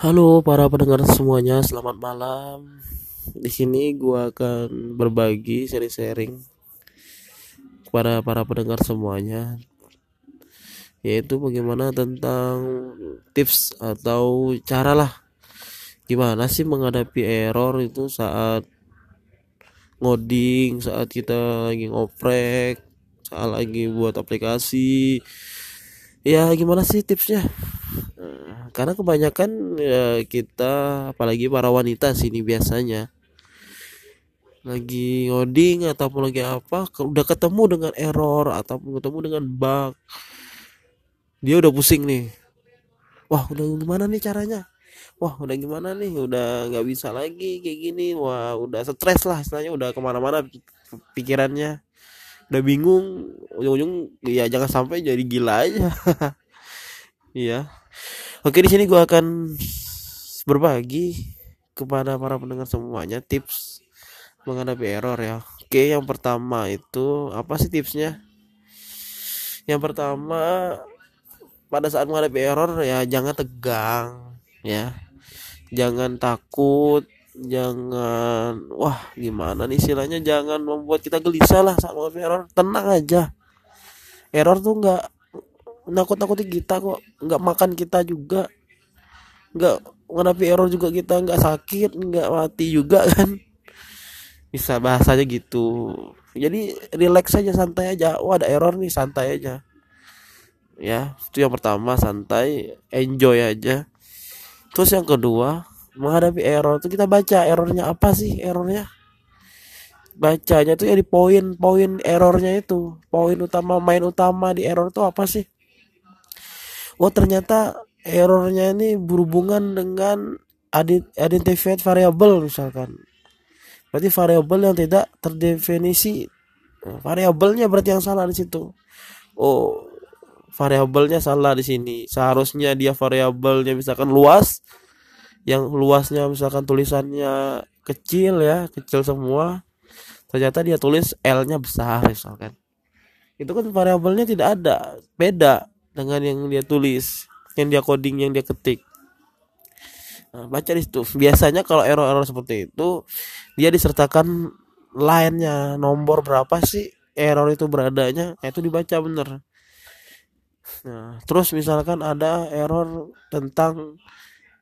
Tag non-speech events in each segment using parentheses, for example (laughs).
Halo para pendengar semuanya, selamat malam. Di sini gua akan berbagi sharing-sharing kepada para pendengar semuanya yaitu bagaimana tentang tips atau cara lah gimana sih menghadapi error itu saat ngoding, saat kita lagi ngoprek, saat lagi buat aplikasi. Ya gimana sih tipsnya? Karena kebanyakan ya, kita apalagi para wanita sini biasanya lagi ngoding ataupun lagi apa udah ketemu dengan error ataupun ketemu dengan bug dia udah pusing nih. Wah udah gimana nih caranya? Wah udah gimana nih? Udah nggak bisa lagi kayak gini. Wah udah stres lah istilahnya udah ke mana-mana pikirannya. Udah bingung ujung-ujung ya jangan sampai jadi gila aja. (laughs) Iya Oke di sini gue akan berbagi kepada para pendengar semuanya tips menghadapi error ya. Oke yang pertama itu apa sih tipsnya? Yang pertama pada saat menghadapi error ya jangan tegang ya, jangan takut, jangan wah gimana nih istilahnya jangan membuat kita gelisah lah saat menghadapi error. Tenang aja. Error tuh nggak nakut-nakuti kita kok. Nggak makan kita juga. Nggak menghadapi error juga kita. Nggak sakit nggak mati juga (laughs) kan. Bisa bahasanya gitu. Jadi relax aja santai aja. Oh ada error nih santai aja. Ya itu yang pertama santai enjoy aja. Terus yang kedua menghadapi error itu kita baca errornya apa sih errornya? Bacanya tuh ya di poin-poin errornya itu. Poin utama main utama di error itu apa sih oh ternyata errornya ini berhubungan dengan identified variable misalkan. Berarti variabel yang tidak terdefinisi. Nah, variabelnya berarti yang salah di situ. Oh variabelnya salah di sini. Seharusnya dia variabelnya misalkan luas. Yang luasnya misalkan tulisannya kecil ya kecil semua. Ternyata dia tulis L-nya besar misalkan. Itu kan variabelnya tidak ada. Beda dengan yang dia tulis yang dia coding yang dia ketik. Nah, baca di situ. Biasanya kalau error-error seperti itu dia disertakan lainnya nomor berapa sih error itu beradanya. Nah, itu dibaca bener. Nah terus misalkan ada error tentang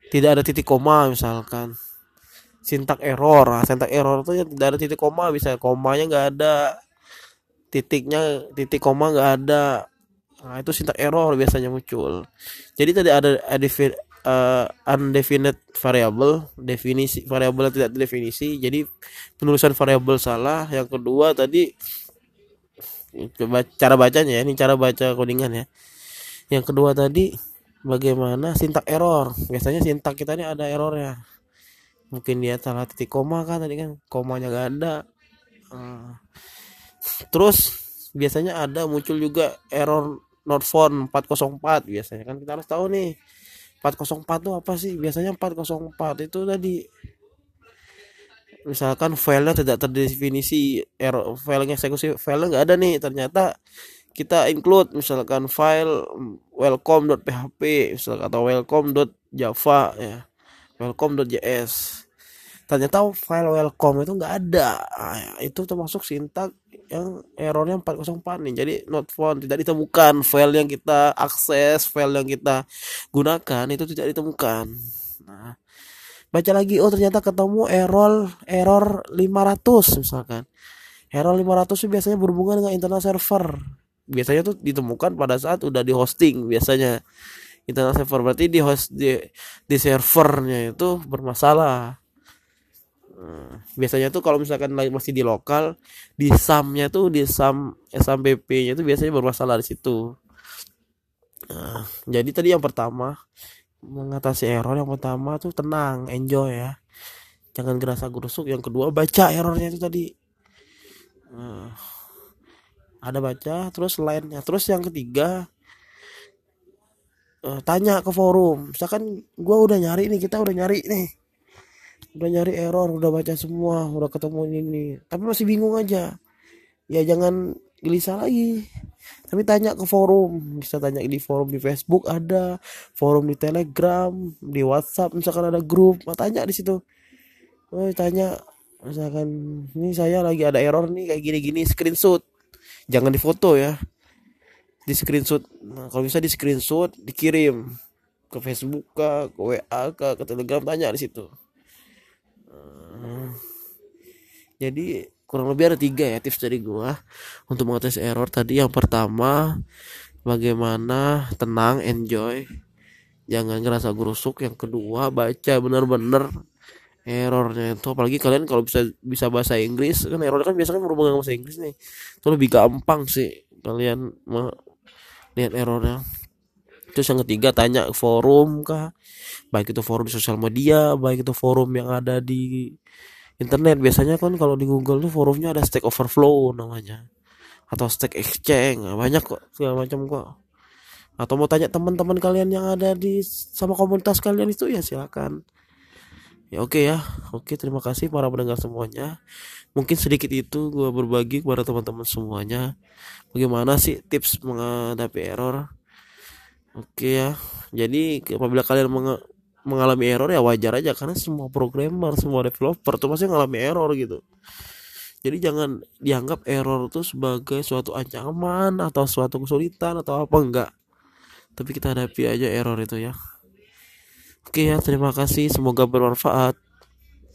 tidak ada titik koma misalkan. Sintak error. Nah, sintak error itu ya tidak ada titik koma. Bisa komanya nggak ada titiknya titik koma nggak ada Nah, itu sintak error biasanya muncul. Jadi tadi ada uh, undefinite variable, definisi variabel tidak definisi. Jadi penulisan variabel salah. Yang kedua tadi cara bacanya ya, ini cara baca codingan ya. Yang kedua tadi bagaimana sintak error. Biasanya sintak kita ini ada errornya. Mungkin dia salah titik koma kan tadi kan komanya gak ada. Uh, terus biasanya ada muncul juga error found 404 biasanya. Kan kita harus tahu nih 404 itu apa sih? Biasanya 404 itu tadi misalkan filenya tidak terdefinisi error filenya eksekusi filenya nggak ada nih. Ternyata kita include misalkan file welcome.php misalkan atau welcome.java ya welcome.js ternyata file welcome itu nggak ada. Nah, itu termasuk sintak yang errornya 404 nih. Jadi not found tidak ditemukan. File yang kita akses file yang kita gunakan itu tidak ditemukan. Nah baca lagi oh ternyata ketemu error error 500 misalkan. Error 500 itu biasanya berhubungan dengan internal server. Biasanya tuh ditemukan pada saat udah di hosting biasanya. Internal server berarti di host di, di servernya itu bermasalah biasanya tuh kalau misalkan masih di lokal di samnya tuh di sam SAMPP nya tuh biasanya bermasalah di situ. Nah, jadi tadi yang pertama mengatasi error yang pertama tuh tenang enjoy ya. Jangan gerasa gerusuk. Yang kedua baca errornya itu tadi. Nah, ada baca terus lainnya. Terus yang ketiga uh, tanya ke forum. Misalkan gue udah nyari nih kita udah nyari nih udah nyari error udah baca semua udah ketemu ini tapi masih bingung aja. Ya jangan gelisah lagi. Tapi tanya ke forum. Bisa tanya di forum di Facebook ada forum di Telegram di WhatsApp misalkan ada grup. Nah, tanya di situ. Oh tanya misalkan ini saya lagi ada error nih kayak gini-gini screenshot. Jangan difoto ya. Di screenshot. Nah kalau bisa di screenshot dikirim ke Facebook ke, WA ke, ke Telegram tanya di situ jadi kurang lebih ada tiga ya tips dari gua untuk mengatasi error. Tadi yang pertama bagaimana tenang enjoy. Jangan ngerasa gerusuk. Yang kedua baca bener-bener errornya itu. Apalagi kalian kalau bisa bisa bahasa Inggris kan error kan biasanya berhubungan bahasa Inggris nih. Itu lebih gampang sih kalian lihat errornya terus yang ketiga tanya forum kah baik itu forum sosial media baik itu forum yang ada di internet. Biasanya kan kalau di Google tuh forumnya ada Stack Overflow namanya atau Stack Exchange nah, banyak kok segala macam kok. Atau mau tanya teman-teman kalian yang ada di sama komunitas kalian itu ya silakan. Ya oke okay ya. Oke terima kasih para pendengar semuanya. Mungkin sedikit itu gue berbagi kepada teman-teman semuanya. Bagaimana sih tips menghadapi error oke ya. Jadi apabila kalian mengalami error ya wajar aja. Karena semua programmer semua developer tuh pasti mengalami error gitu. Jadi jangan dianggap error itu sebagai suatu ancaman atau suatu kesulitan atau apa enggak. Tapi kita hadapi aja error itu ya. Oke ya terima kasih. Semoga bermanfaat